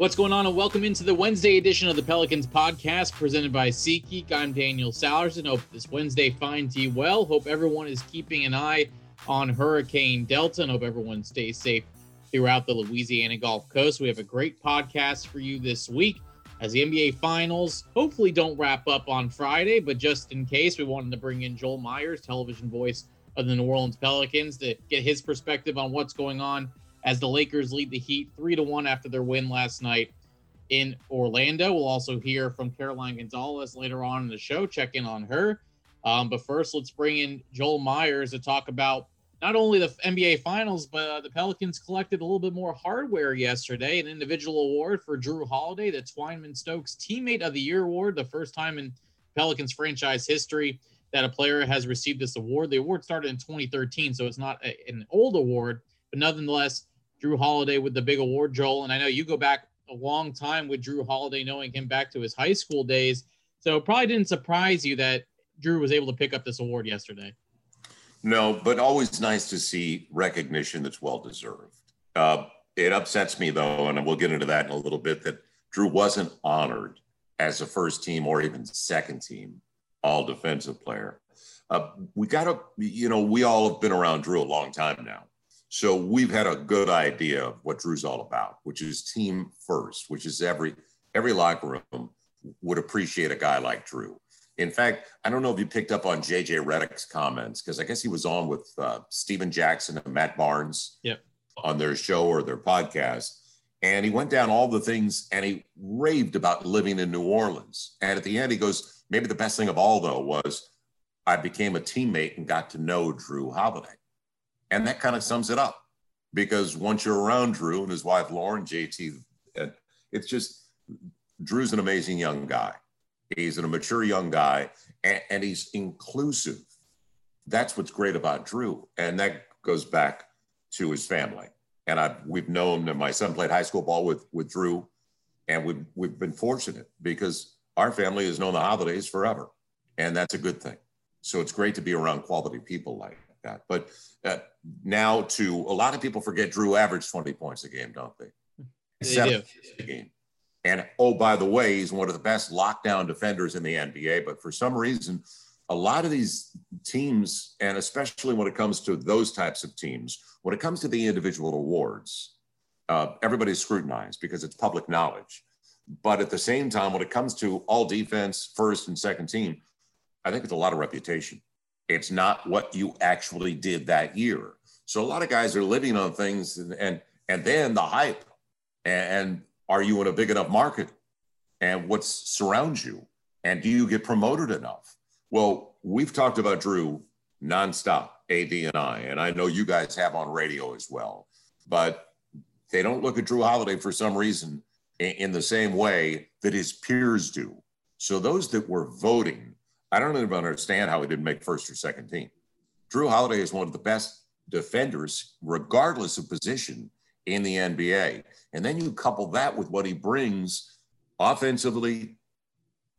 What's going on, and welcome into the Wednesday edition of the Pelicans podcast presented by SeatGeek. I'm Daniel Sallerson. Hope this Wednesday finds you well. Hope everyone is keeping an eye on Hurricane Delta and hope everyone stays safe throughout the Louisiana Gulf Coast. We have a great podcast for you this week as the NBA Finals hopefully don't wrap up on Friday, but just in case, we wanted to bring in Joel Meyers, television voice of the New Orleans Pelicans, to get his perspective on what's going on as the Lakers lead the Heat three to one after their win last night in Orlando. We'll also hear from Caroline Gonzalez later on in the show. Check in on her. Um, but first, let's bring in Joel Meyers to talk about not only the NBA Finals, but uh, the Pelicans collected a little bit more hardware yesterday. An individual award for Jrue Holiday, the Twyman Stokes Teammate of the Year award, the first time in Pelicans franchise history that a player has received this award. The award started in 2013, so it's not a, an old award, but nonetheless, Jrue Holiday with the big award, Joel. And I know you go back a long time with Jrue Holiday, knowing him back to his high school days. So it probably didn't surprise you that Jrue was able to pick up this award yesterday. No, but always nice to see recognition that's well deserved. Uh, it upsets me though, and we'll get into that in a little bit, that Jrue wasn't honored as a first team or even second team all defensive player. Uh, we got to, you know, we all have been around Jrue a long time now. So we've had a good idea of what Jrue's all about, which is team first, which is every every locker room would appreciate a guy like Jrue. In fact, I don't know if you picked up on JJ Redick's comments because I guess he was on with uh, Stephen Jackson and Matt Barnes yep. on their show or their podcast. And he went down all the things and he raved about living in New Orleans. And at the end, he goes, maybe the best thing of all, though, was I became a teammate and got to know Jrue Holiday. And that kind of sums it up because once you're around Jrue and his wife Lauren, JT, it's just Jrue's an amazing young guy. He's a mature young guy and, and he's inclusive. That's what's great about Jrue. And that goes back to his family. And I we've known that my son played high school ball with with Jrue, and we've we've been fortunate because our family has known the Holidays forever, and that's a good thing. So it's great to be around quality people like that. But uh, now, to a lot of people forget Jrue averaged 20 points a game, don't they? Do. A game. And oh, by the way, he's one of the best lockdown defenders in the NBA. But for some reason, a lot of these teams, and especially when it comes to those types of teams, when it comes to the individual awards, uh, everybody's scrutinized because it's public knowledge. But at the same time, when it comes to all defense, first and second team, I think it's a lot of reputation. It's not what you actually did that year. So a lot of guys are living on things and and, and then the hype and, and are you in a big enough market and what surrounds you and do you get promoted enough? Well, we've talked about Jrue nonstop, AD and I, and I know you guys have on radio as well, but they don't look at Jrue Holiday for some reason in, in the same way that his peers do. So those that were voting I don't even understand how he didn't make first or second team. Jrue Holiday is one of the best defenders, regardless of position, in the NBA. And then you couple that with what he brings offensively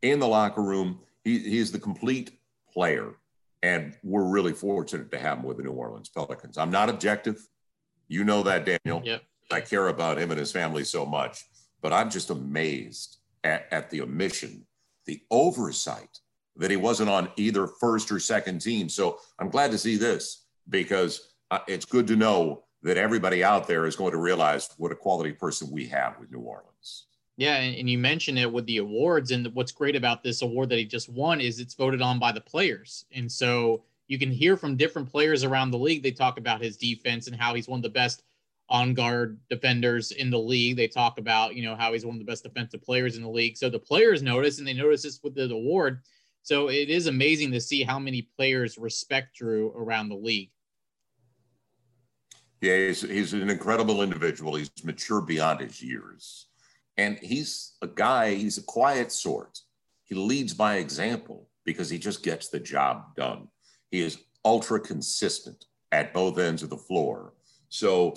in the locker room. He, he is the complete player. And we're really fortunate to have him with the New Orleans Pelicans. I'm not objective. You know that, Daniel. Yep. I care about him and his family so much. But I'm just amazed at, at the omission, the oversight that he wasn't on either first or second team. So I'm glad to see this because uh, it's good to know that everybody out there is going to realize what a quality person we have with New Orleans. Yeah, and, you mentioned it with the awards, and what's great about this award that he just won is it's voted on by the players, and so you can hear from different players around the league. They talk about his defense and how he's one of the best on guard defenders in the league. They talk about you know how he's one of the best defensive players in the league. So the players notice, and they notice this with the award. So it is amazing to see how many players respect Jrue around the league. Yeah, he's, he's an incredible individual. He's mature beyond his years. And he's a guy, he's a quiet sort. He leads by example because he just gets the job done. He is ultra consistent at both ends of the floor. So,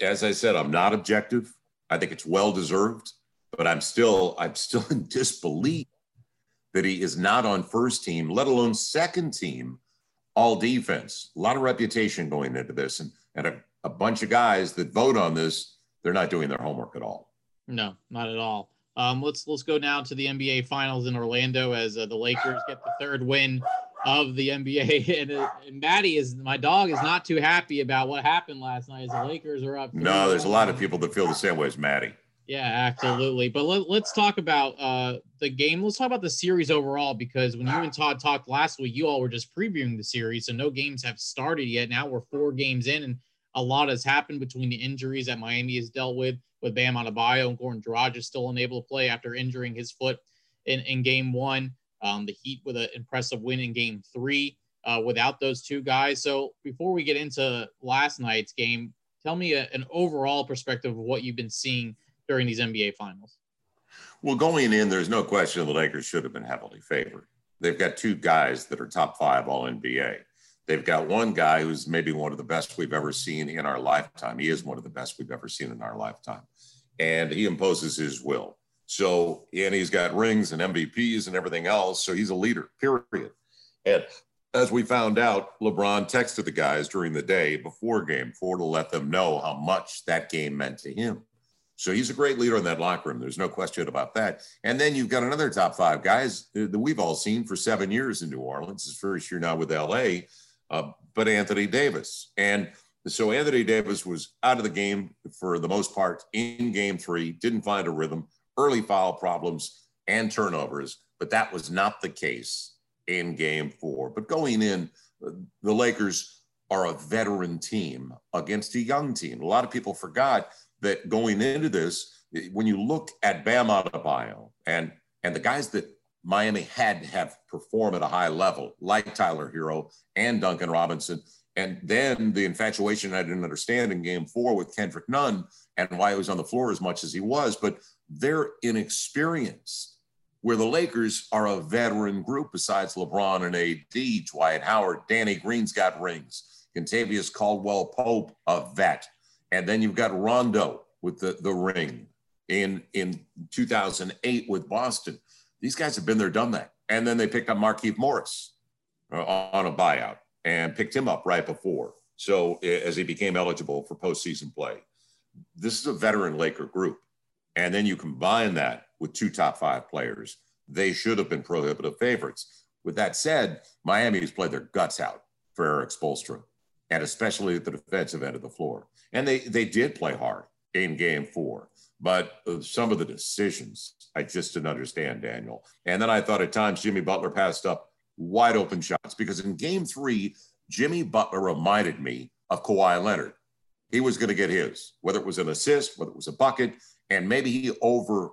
as I said, I'm not objective. I think it's well deserved, but I'm still I'm still in disbelief that he is not on first team, let alone second team, all defense. A lot of reputation going into this, and, and a, a bunch of guys that vote on this, they're not doing their homework at all. No, not at all. Um, let's let's go now to the NBA Finals in Orlando as uh, the Lakers get the third win of the NBA. And, uh, and Maddie is my dog is not too happy about what happened last night as the Lakers are up. No, there's a lot of people that feel the same way as Maddie. Yeah, absolutely. But let, us talk about uh, the game. Let's talk about the series overall because when you and Todd talked last week, you all were just previewing the series, so no games have started yet. Now we're four games in, and a lot has happened between the injuries that Miami has dealt with, with Bam Adebayo and Goran Dragic is still unable to play after injuring his foot in, in game one. Um, the Heat with an impressive win in game three uh, without those two guys. So before we get into last night's game, tell me a, an overall perspective of what you've been seeing during these NBA finals. Well, going in, there's no question the Lakers should have been heavily favored. They've got two guys that are top five all NBA. They've got one guy who's maybe one of the best we've ever seen in our lifetime. He is one of the best we've ever seen in our lifetime. And he imposes his will. So, and he's got rings and MVPs and everything else. So he's a leader, period. And as we found out, LeBron texted the guys during the day before game four to let them know how much that game meant to him. So he's a great leader in that locker room. There's no question about that. And then you've got another top five guys that we've all seen for seven years in New Orleans. His first year now with LA, uh, but Anthony Davis. And so Anthony Davis was out of the game for the most part in game three, didn't find a rhythm, early foul problems and turnovers, but that was not the case in game four. But going in, the Lakers are a veteran team against a young team. A lot of people forgot that going into this, when you look at Bam Adebayo and and the guys that Miami had to have perform at a high level, like Tyler Herro and Duncan Robinson, and then the infatuation I didn't understand in Game Four with Kendrick Nunn and why he was on the floor as much as he was, but they're inexperienced. Where the Lakers are a veteran group besides LeBron and AD, Dwight Howard, Danny Green's got rings, Kentavious Caldwell Pope, a vet. And then you've got Rondo with the, the ring in, in 2008 with Boston. These guys have been there, done that. And then they picked up Markieff Morris uh, on a buyout and picked him up right before. So as he became eligible for postseason play, this is a veteran Laker group. And then you combine that with two top five players. They should have been prohibitive favorites. With that said, Miami has played their guts out for Erik Spoelstra, and especially at the defensive end of the floor. And they, they did play hard in game four. But uh, some of the decisions I just didn't understand, Daniel. And then I thought at times Jimmy Butler passed up wide open shots because in game three, Jimmy Butler reminded me of Kawhi Leonard. He was going to get his, whether it was an assist, whether it was a bucket, and maybe he over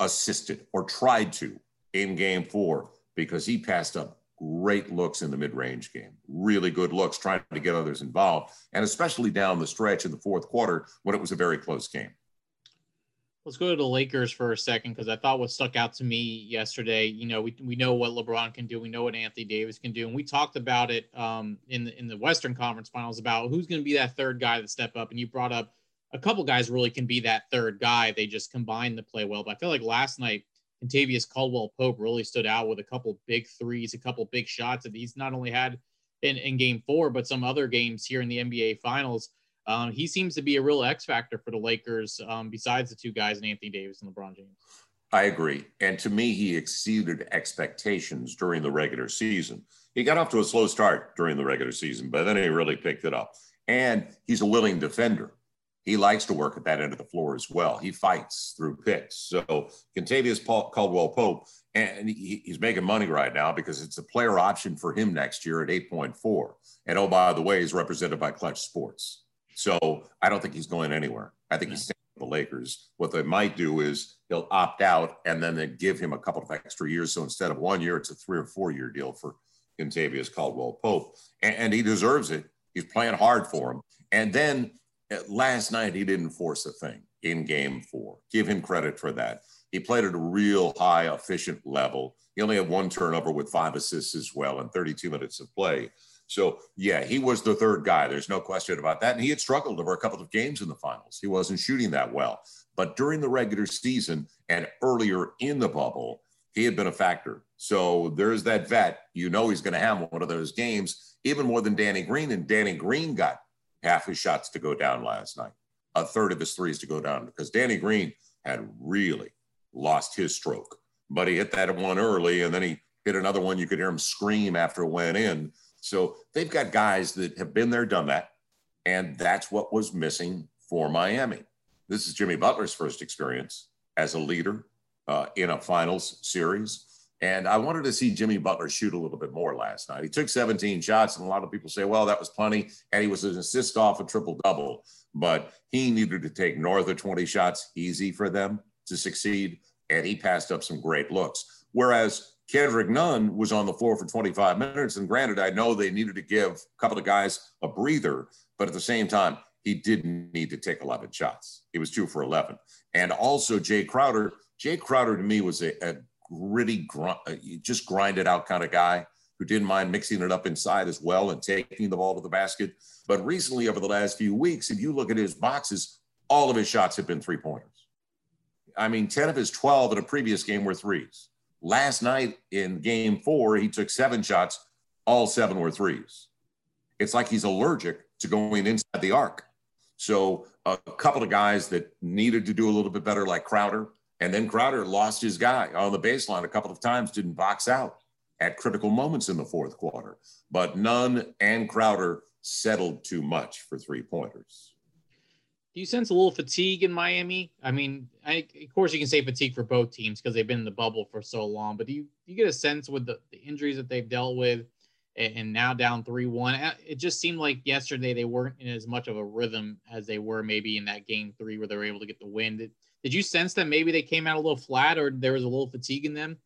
assisted or tried to in game four because he passed up great looks in the mid-range game, really good looks trying to get others involved, and especially down the stretch in the fourth quarter when it was a very close game. Let's go to the Lakers for a second because I thought what stuck out to me yesterday. You know, we, we know what LeBron can do, we know what Anthony Davis can do, and we talked about it um, in the, in the Western Conference Finals about who's going to be that third guy to step up. And you brought up a couple guys really can be that third guy. They just combine to play well. But I feel like last night Kentavious Caldwell Pope really stood out with a couple big threes, a couple big shots that he's not only had in, in game four, but some other games here in the NBA finals. Um, he seems to be a real X factor for the Lakers, um, besides the two guys in Anthony Davis and LeBron James. I agree. And to me, he exceeded expectations during the regular season. He got off to a slow start during the regular season, but then he really picked it up. And he's a willing defender he likes to work at that end of the floor as well. He fights through picks. So Kentavious Paul, Caldwell Pope, and he, he's making money right now because it's a player option for him next year at 8.4. And oh, by the way, he's represented by Klutch Sports. So I don't think he's going anywhere. I think he's staying with the Lakers. What they might do is he'll opt out and then they give him a couple of extra years. So instead of one year, it's a three or four year deal for Kentavious Caldwell Pope. And, and he deserves it. He's playing hard for him. And then Uh, last night he didn't force a thing in game four. Give him credit for that. He played at a real high, efficient level. He only had one turnover with five assists as well in 32 minutes of play. So, yeah, he was the third guy. There's no question about that. And he had struggled over a couple of games in the finals. He wasn't shooting that well. But during the regular season and earlier in the bubble, he had been a factor. So there's that vet. You know he's going to have one of those games, even more than Danny Green. And Danny Green got half his shots to go down last night, a third of his threes to go down because Danny Green had really lost his stroke, but he hit that one early and then he hit another one. You could hear him scream after it went in. So they've got guys that have been there, done that. And that's what was missing for Miami. This is Jimmy Butler's first experience as a leader uh, in a finals series. And I wanted to see Jimmy Butler shoot a little bit more last night. He took 17 shots, and a lot of people say, well, that was plenty. And he was an assist off a triple double, but he needed to take north of 20 shots easy for them to succeed. And he passed up some great looks. Whereas Kendrick Nunn was on the floor for 25 minutes. And granted, I know they needed to give a couple of guys a breather, but at the same time, he didn't need to take 11 shots. He was two for 11. And also, Jae Crowder. Jae Crowder to me was a, a gritty, gr- uh, just grinded out kind of guy who didn't mind mixing it up inside as well and taking the ball to the basket. But recently, over the last few weeks, if you look at his boxes, all of his shots have been three pointers. I mean, 10 of his 12 in a previous game were threes. Last night in game four, he took seven shots, all seven were threes. It's like he's allergic to going inside the arc. So, a couple of guys that needed to do a little bit better, like Crowder, and then Crowder lost his guy on the baseline a couple of times, didn't box out at critical moments in the fourth quarter. But Nunn and Crowder settled too much for three pointers. Do you sense a little fatigue in Miami? I mean, I, of course, you can say fatigue for both teams because they've been in the bubble for so long. But do you, do you get a sense with the, the injuries that they've dealt with and, and now down 3 1? It just seemed like yesterday they weren't in as much of a rhythm as they were maybe in that game three where they were able to get the win. Did you sense that maybe they came out a little flat or there was a little fatigue in them?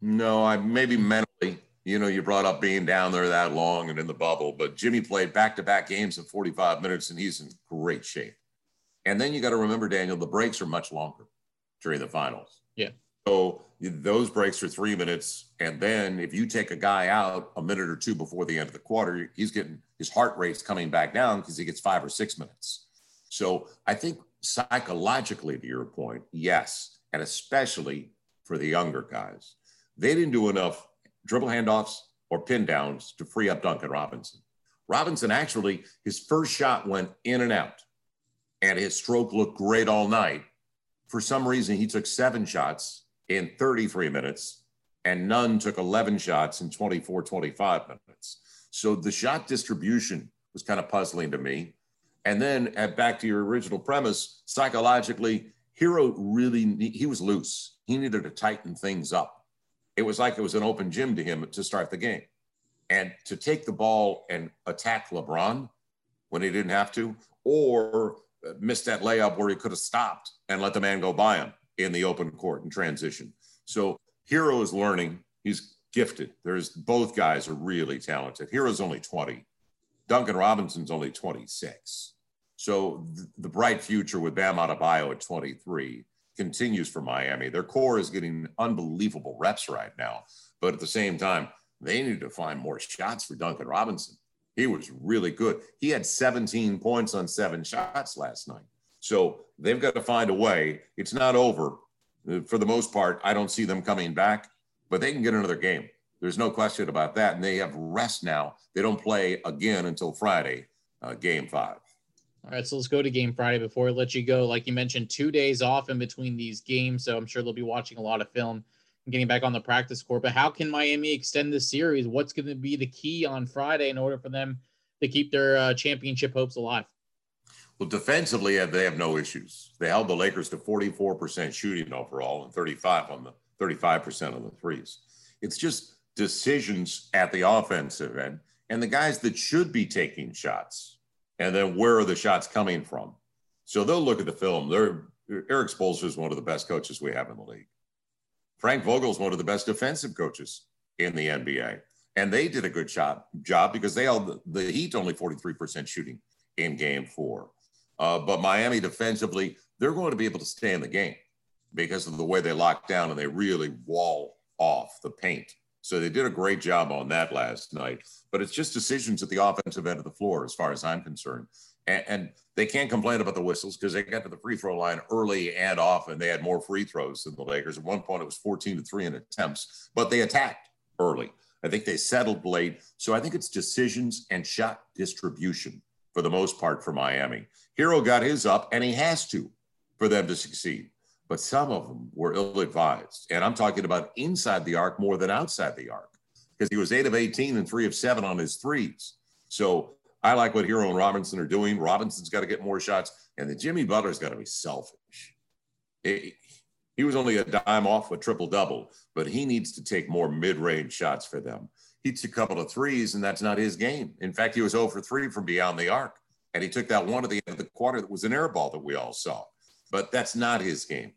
No, I maybe mentally. You know, you brought up being down there that long and in the bubble, but Jimmy played back to back games of 45 minutes and he's in great shape. And then you got to remember, Daniel, the breaks are much longer during the finals. Yeah. So those breaks are three minutes. And then if you take a guy out a minute or two before the end of the quarter, he's getting his heart rate's coming back down because he gets five or six minutes. So I think psychologically, to your point, yes, and especially for the younger guys, they didn't do enough dribble handoffs or pin downs to free up Duncan Robinson. Robinson actually, his first shot went in and out, and his stroke looked great all night. For some reason, he took seven shots in 33 minutes, and Nunn took 11 shots in 24, 25 minutes. So the shot distribution was kind of puzzling to me. And then at back to your original premise, psychologically, Herro really he was loose. He needed to tighten things up. It was like it was an open gym to him to start the game. And to take the ball and attack LeBron when he didn't have to, or uh, miss that layup where he could have stopped and let the man go by him in the open court in transition. So Herro is learning. He's gifted. There's both guys are really talented. Herro's only 20. Duncan Robinson's only 26. So th- the bright future with Bam Adebayo at 23 continues for Miami. Their core is getting unbelievable reps right now, but at the same time, they need to find more shots for Duncan Robinson. He was really good. He had 17 points on seven shots last night. So they've got to find a way. It's not over. For the most part, I don't see them coming back, but they can get another game. There's no question about that. And they have rest now. They don't play again until Friday, uh, game five. All right, so let's go to game Friday before I let you go. Like you mentioned, two days off in between these games, so I'm sure they'll be watching a lot of film and getting back on the practice court. But how can Miami extend this series? What's going to be the key on Friday in order for them to keep their uh, championship hopes alive? Well, defensively, they have no issues. They held the Lakers to 44% shooting overall and 35 on the 35% on the threes. It's just decisions at the offensive end and the guys that should be taking shots and then where are the shots coming from? So they'll look at the film. They're, Erik Spoelstra is one of the best coaches we have in the league. Frank Vogel is one of the best defensive coaches in the NBA. And they did a good job, job because they held the, the Heat only 43% shooting in game four. Uh, but Miami defensively, they're going to be able to stay in the game because of the way they lock down and they really wall off the paint so they did a great job on that last night. But it's just decisions at the offensive end of the floor, as far as I'm concerned. And, and they can't complain about the whistles because they got to the free throw line early and often. They had more free throws than the Lakers. At one point, it was 14 to three in attempts, but they attacked early. I think they settled late. So I think it's decisions and shot distribution for the most part for Miami. Herro got his up, and he has to for them to succeed. But some of them were ill advised. And I'm talking about inside the arc more than outside the arc because he was eight of 18 and three of seven on his threes. So I like what Herro and Robinson are doing. Robinson's got to get more shots, and the Jimmy Butler's got to be selfish. It, he was only a dime off a triple double, but he needs to take more mid range shots for them. He took a couple of threes, and that's not his game. In fact, he was 0 for 3 from beyond the arc, and he took that one at the end of the quarter that was an air ball that we all saw. But that's not his game.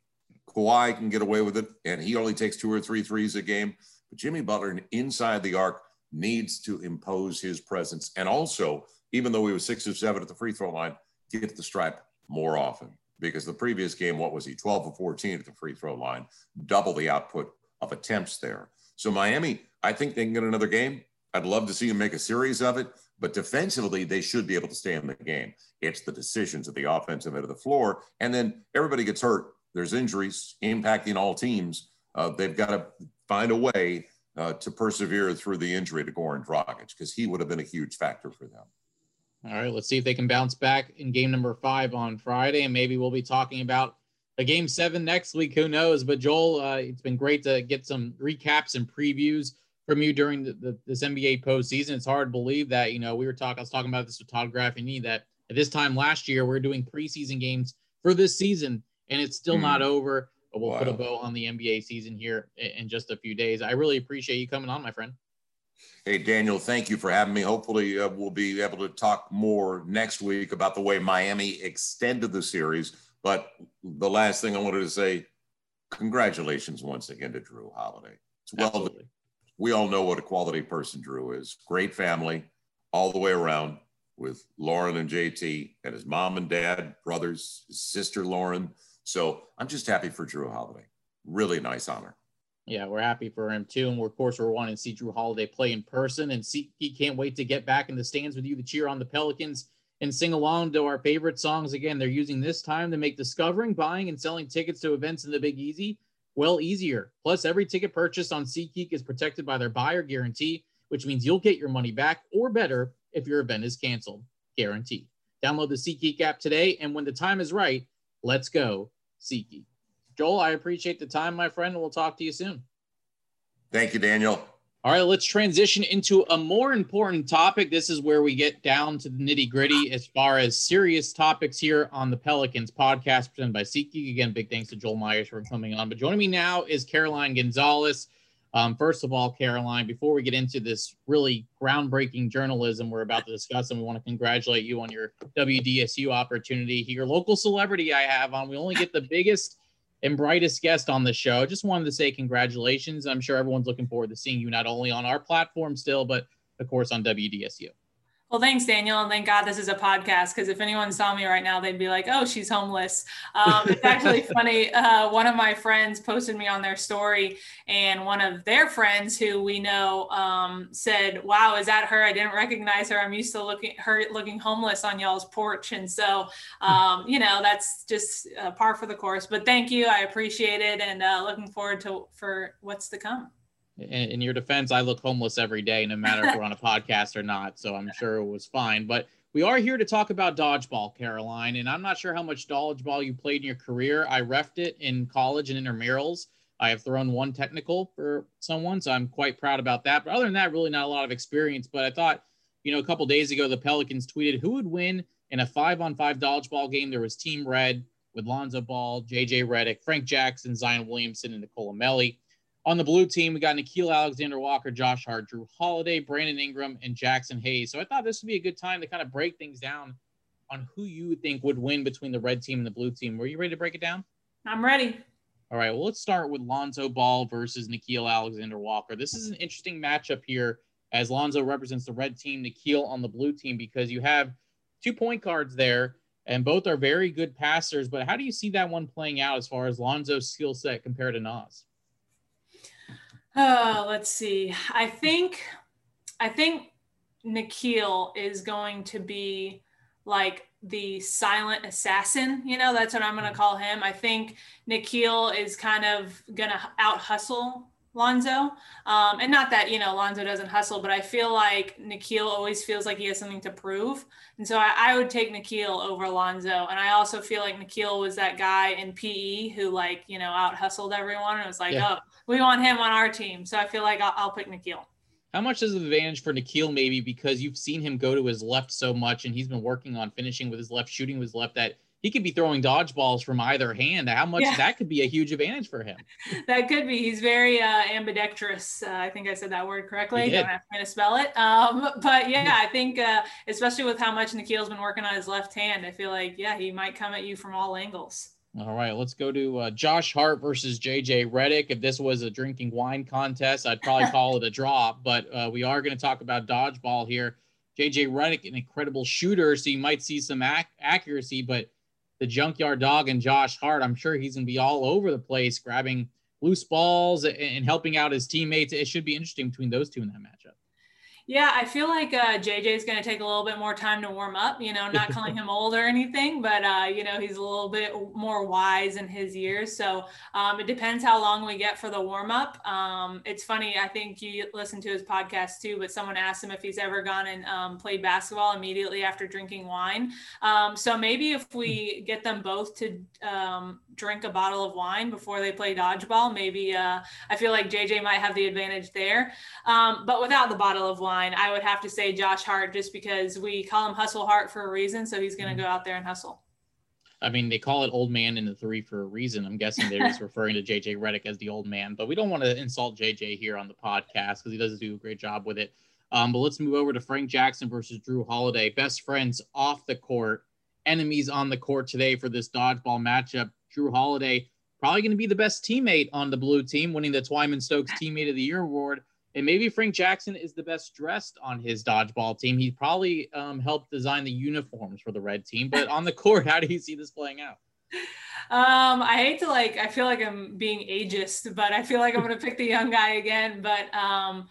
Kawhi can get away with it, and he only takes two or three threes a game. But Jimmy Butler inside the arc needs to impose his presence. And also, even though he was six or seven at the free throw line, get the stripe more often. Because the previous game, what was he, 12 or 14 at the free throw line, double the output of attempts there. So Miami, I think they can get another game. I'd love to see them make a series of it, but defensively, they should be able to stay in the game. It's the decisions of the offensive end of the floor. And then everybody gets hurt. There's injuries impacting all teams. Uh, they've got to find a way uh, to persevere through the injury to Goran Dragic because he would have been a huge factor for them. All right, let's see if they can bounce back in game number five on Friday, and maybe we'll be talking about a game seven next week. Who knows? But Joel, uh, it's been great to get some recaps and previews from you during the, the, this NBA postseason. It's hard to believe that you know we were talking. I was talking about this with Todd Graffagnini that at this time last year we are doing preseason games for this season, and it's still mm. not over. But we'll wow. put a bow on the NBA season here in, in just a few days. I really appreciate you coming on, my friend. Hey, Daniel, thank you for having me. Hopefully, uh, we'll be able to talk more next week about the way Miami extended the series. But the last thing I wanted to say congratulations once again to Jrue Holiday. It's well. We all know what a quality person Jrue is. Great family all the way around with Lauren and JT and his mom and dad, brothers, his sister Lauren. So I'm just happy for Jrue Holiday. Really nice honor. Yeah, we're happy for him too. And of course, we're wanting to see Jrue Holiday play in person. And see, he can't wait to get back in the stands with you to cheer on the Pelicans and sing along to our favorite songs. Again, they're using this time to make discovering, buying, and selling tickets to events in the Big Easy well easier. Plus, every ticket purchased on SeatGeek is protected by their buyer guarantee, which means you'll get your money back or better if your event is canceled. Guaranteed. Download the SeatGeek app today, and when the time is right, let's go SeatGeek. Joel, I appreciate the time, my friend, and we'll talk to you soon. Thank you, Daniel. All right, let's transition into a more important topic. This is where we get down to the nitty gritty as far as serious topics here on the Pelicans podcast presented by SeatGeek. Again, big thanks to Joel Meyers for coming on. But joining me now is Caroline Gonzalez. Um, first of all, Caroline, before we get into this really groundbreaking journalism we're about to discuss, and we want to congratulate you on your WDSU opportunity. Your local celebrity I have on. We only get the biggest and brightest guest on the show. Just wanted to say congratulations. I'm sure everyone's looking forward to seeing you not only on our platform still, but of course on WDSU. Well, thanks, Daniel. And thank God this is a podcast because if anyone saw me right now, they'd be like, oh, she's homeless. Um, it's actually funny. Uh, one of my friends posted me on their story, and one of their friends who we know um, said, wow, is that her? I didn't recognize her. I'm used to looking her looking homeless on y'all's porch. And so, um, you know, that's just uh, par for the course. But thank you. I appreciate it and uh, looking forward to for what's to come in, in your defense, I look homeless every day, no matter if we're on a podcast or not. So I'm sure it was fine. But we are here to talk about dodgeball, Caroline. And I'm not sure how much dodgeball you played in your career. I refed it in college and intramurals. I have thrown one technical for someone, so I'm quite proud about that. But other than that, really not a lot of experience. But I thought, you know, a couple days ago, the Pelicans tweeted who would win in a five on five dodgeball game. There was Team Red with Lonzo Ball, JJ Redick, Frank Jackson, Zion Williamson, and Nicolo Melli. On the blue team, we got Nickeil Alexander Walker, Josh Hart, Jrue Holiday, Brandon Ingram, and Jaxson Hayes. So I thought this would be a good time to kind of break things down on who you think would win between the red team and the blue team. Were you ready to break it down? I'm ready. All right. Well, let's start with Lonzo Ball versus Nickeil Alexander Walker. This is an interesting matchup here as Lonzo represents the red team, Nickeil on the blue team, because you have two point guards there and both are very good passers. But how do you see that one playing out as far as Lonzo's skill set compared to Naz? Oh, let's see. I think I think Nickeil is going to be like the silent assassin. You know, that's what I'm going to call him. I think Nickeil is kind of going to out hustle Lonzo. Um, and not that, you know, Lonzo doesn't hustle, but I feel like Nickeil always feels like he has something to prove. And so I, I, would take Nickeil over Lonzo. And I also feel like Nickeil was that guy in PE who, like, you know, out hustled everyone. And it was like, yeah. oh, we want him on our team. So I feel like I'll, I'll pick Nickeil. How much is the advantage for Nickeil, maybe because you've seen him go to his left so much and he's been working on finishing with his left, shooting with his left that he could be throwing dodgeballs from either hand. How much yeah. that could be a huge advantage for him? That could be. He's very uh, ambidextrous. Uh, I think I said that word correctly. Don't have to spell it. Um, but yeah, I think uh, especially with how much Nickeil's been working on his left hand, I feel like yeah, he might come at you from all angles. All right, let's go to uh, Josh Hart versus JJ Redick. If this was a drinking wine contest, I'd probably call it a draw. But uh, we are going to talk about dodgeball here. JJ Redick, an incredible shooter, so you might see some ac- accuracy, but the junkyard dog and Josh Hart, I'm sure he's going to be all over the place grabbing loose balls and helping out his teammates. It should be interesting between those two in that matchup. Yeah, I feel like uh, JJ is going to take a little bit more time to warm up. You know, not calling him old or anything, but uh, you know he's a little bit more wise in his years. So um, it depends how long we get for the warm up. Um, it's funny. I think you listen to his podcast too, but someone asked him if he's ever gone and um, played basketball immediately after drinking wine. Um, so maybe if we get them both to um, drink a bottle of wine before they play dodgeball, maybe uh, I feel like JJ might have the advantage there. Um, but without the bottle of wine I would have to say Josh Hart just because we call him Hustle Hart for a reason. So he's going to mm-hmm. go out there and hustle. I mean, they call it old man in the three for a reason. I'm guessing they're just referring to JJ Redick as the old man, but we don't want to insult JJ here on the podcast because he does do a great job with it. Um, but let's move over to Frank Jackson versus Jrue Holiday. Best friends off the court, enemies on the court today for this dodgeball matchup. Jrue Holiday probably going to be the best teammate on the blue team, winning the Twyman Stokes Teammate of the Year award. And maybe Frank Jackson is the best dressed on his dodgeball team. He probably um, helped design the uniforms for the red team. But on the court, how do you see this playing out? Um, I hate to like, I feel like I'm being ageist, but I feel like I'm going to pick the young guy again. But um,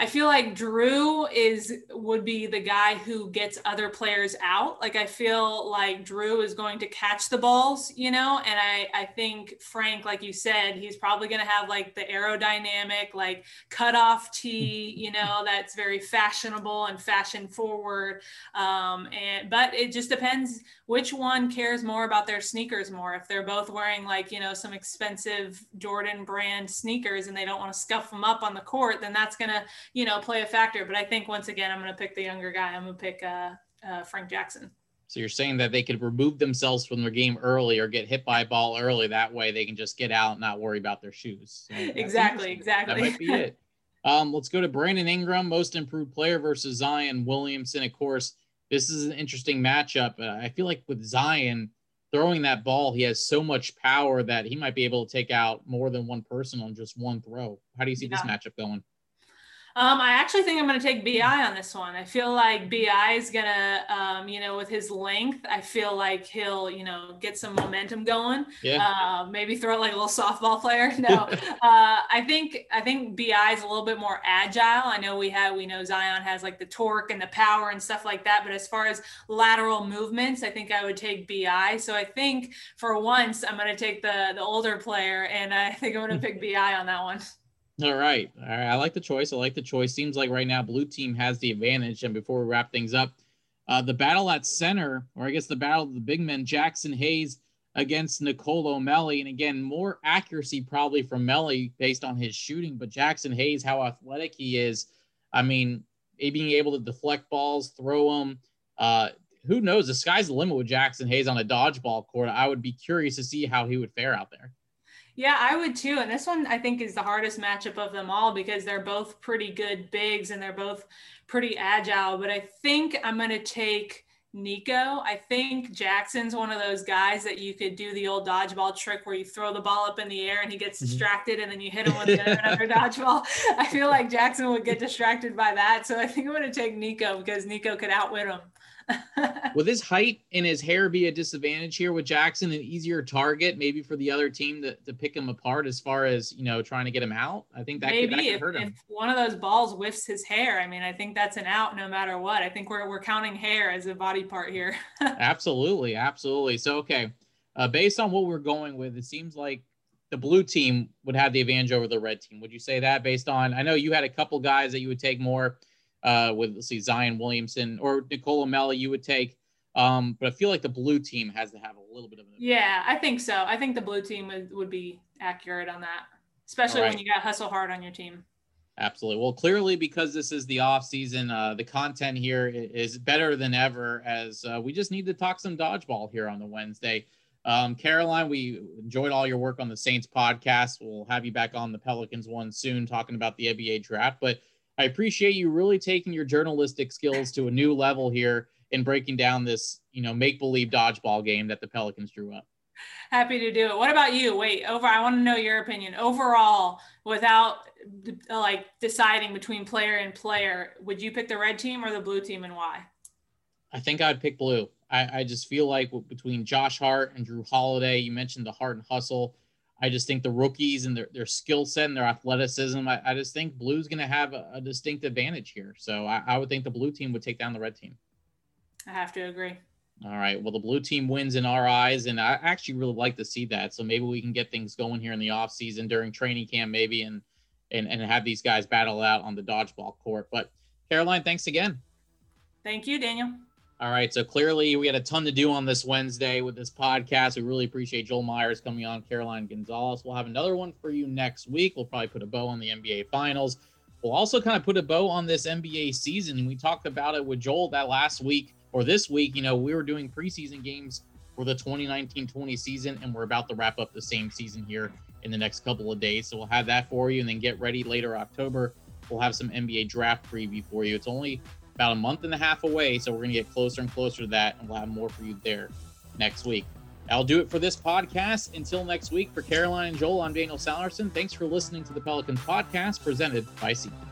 I feel like Jrue is would be the guy who gets other players out. Like I feel like Jrue is going to catch the balls, you know, and I I think Frank, like you said, he's probably going to have like the aerodynamic, like cutoff tee, you know, that's very fashionable and fashion forward. Um, and but it just depends which one cares more about their sneakers more. If they're both wearing like you know some expensive Jordan brand sneakers and they don't want to scuff them up on the court, then that's gonna you know, play a factor. But I think once again, I'm going to pick the younger guy. I'm going to pick uh, uh, Frank Jackson. So you're saying that they could remove themselves from their game early or get hit by a ball early. That way they can just get out and not worry about their shoes. So exactly, exactly. That might be it. Um, let's go to Brandon Ingram, most improved player versus Zion Williamson. Of course, this is an interesting matchup. Uh, I feel like with Zion throwing that ball, he has so much power that he might be able to take out more than one person on just one throw. How do you see yeah. this matchup going? Um, I actually think I'm going to take BI on this one. I feel like BI is going to, um, you know, with his length, I feel like he'll, you know, get some momentum going. Yeah. Uh, maybe throw it like a little softball player. No, uh, I think I think BI is a little bit more agile. I know we have we know Zion has like the torque and the power and stuff like that. But as far as lateral movements, I think I would take BI. So I think for once I'm going to take the the older player, and I think I'm going to pick BI on that one. All right. All right. I like the choice. I like the choice. Seems like right now blue team has the advantage. And before we wrap things up, uh, the battle at center, or I guess the battle of the big men, Jaxson Hayes against Nicolo Melli. And again, more accuracy probably from Melli based on his shooting, but Jaxson Hayes, how athletic he is. I mean, being able to deflect balls, throw them. Uh, who knows? The sky's the limit with Jaxson Hayes on a dodgeball court. I would be curious to see how he would fare out there. Yeah, I would too. And this one I think is the hardest matchup of them all because they're both pretty good bigs and they're both pretty agile. But I think I'm going to take Nico. I think Jaxson's one of those guys that you could do the old dodgeball trick where you throw the ball up in the air and he gets mm-hmm. distracted and then you hit him with another dodgeball. I feel like Jaxson would get distracted by that. So I think I'm going to take Nico because Nico could outwit him. Will his height and his hair be a disadvantage here with Jaxson? An easier target, maybe for the other team to, to pick him apart as far as you know trying to get him out. I think that maybe could, that could if, hurt him. if one of those balls whiffs his hair, I mean, I think that's an out no matter what. I think we're we're counting hair as a body part here. absolutely, absolutely. So okay, uh, based on what we're going with, it seems like the blue team would have the advantage over the red team. Would you say that based on? I know you had a couple guys that you would take more uh, with let's see Zion Williamson or Nicolo Melli. You would take, um, but I feel like the blue team has to have a little bit of an. Yeah, I think so. I think the blue team would, would be accurate on that, especially right. when you got hustle Hart on your team. Absolutely. Well, clearly, because this is the off season, uh, the content here is better than ever. As uh, we just need to talk some dodgeball here on the Wednesday. Um, Caroline, we enjoyed all your work on the Saints podcast. We'll have you back on the Pelicans one soon, talking about the NBA draft. But I appreciate you really taking your journalistic skills to a new level here in breaking down this, you know, make believe dodgeball game that the Pelicans drew up. Happy to do it. What about you? Wait, over. I want to know your opinion overall. Without like deciding between player and player, would you pick the red team or the blue team, and why? I think I'd pick blue. I, I just feel like between Josh Hart and Jrue Holiday, you mentioned the heart and hustle. I just think the rookies and their, their skill set and their athleticism, I, I just think blue's going to have a, a, distinct advantage here. So I, I would think the blue team would take down the red team. I have to agree. All right. Well, the blue team wins in our eyes, and I actually really like to see that. So maybe we can get things going here in the off season during training camp, maybe, and and and have these guys battle out on the dodgeball court. But Caroline, thanks again. Thank you, Daniel. All right. So clearly, we had a ton to do on this Wednesday with this podcast. We really appreciate Joel Meyers coming on, Caroline Gonzalez. We'll have another one for you next week. We'll probably put a bow on the NBA Finals. We'll also kind of put a bow on this NBA season. And we talked about it with Joel that last week or this week. You know, we were doing preseason games for the 2019 20 season, and we're about to wrap up the same season here in the next couple of days. So we'll have that for you and then get ready later October. We'll have some NBA draft preview for you. It's only about a month and a half away. So we're going to get closer and closer to that, and we'll have more for you there next week. I'll do it for this podcast. Until next week, for Caroline and Joel, I'm Daniel Sallerson. Thanks for listening to the Pelicans podcast presented by SeatGeek.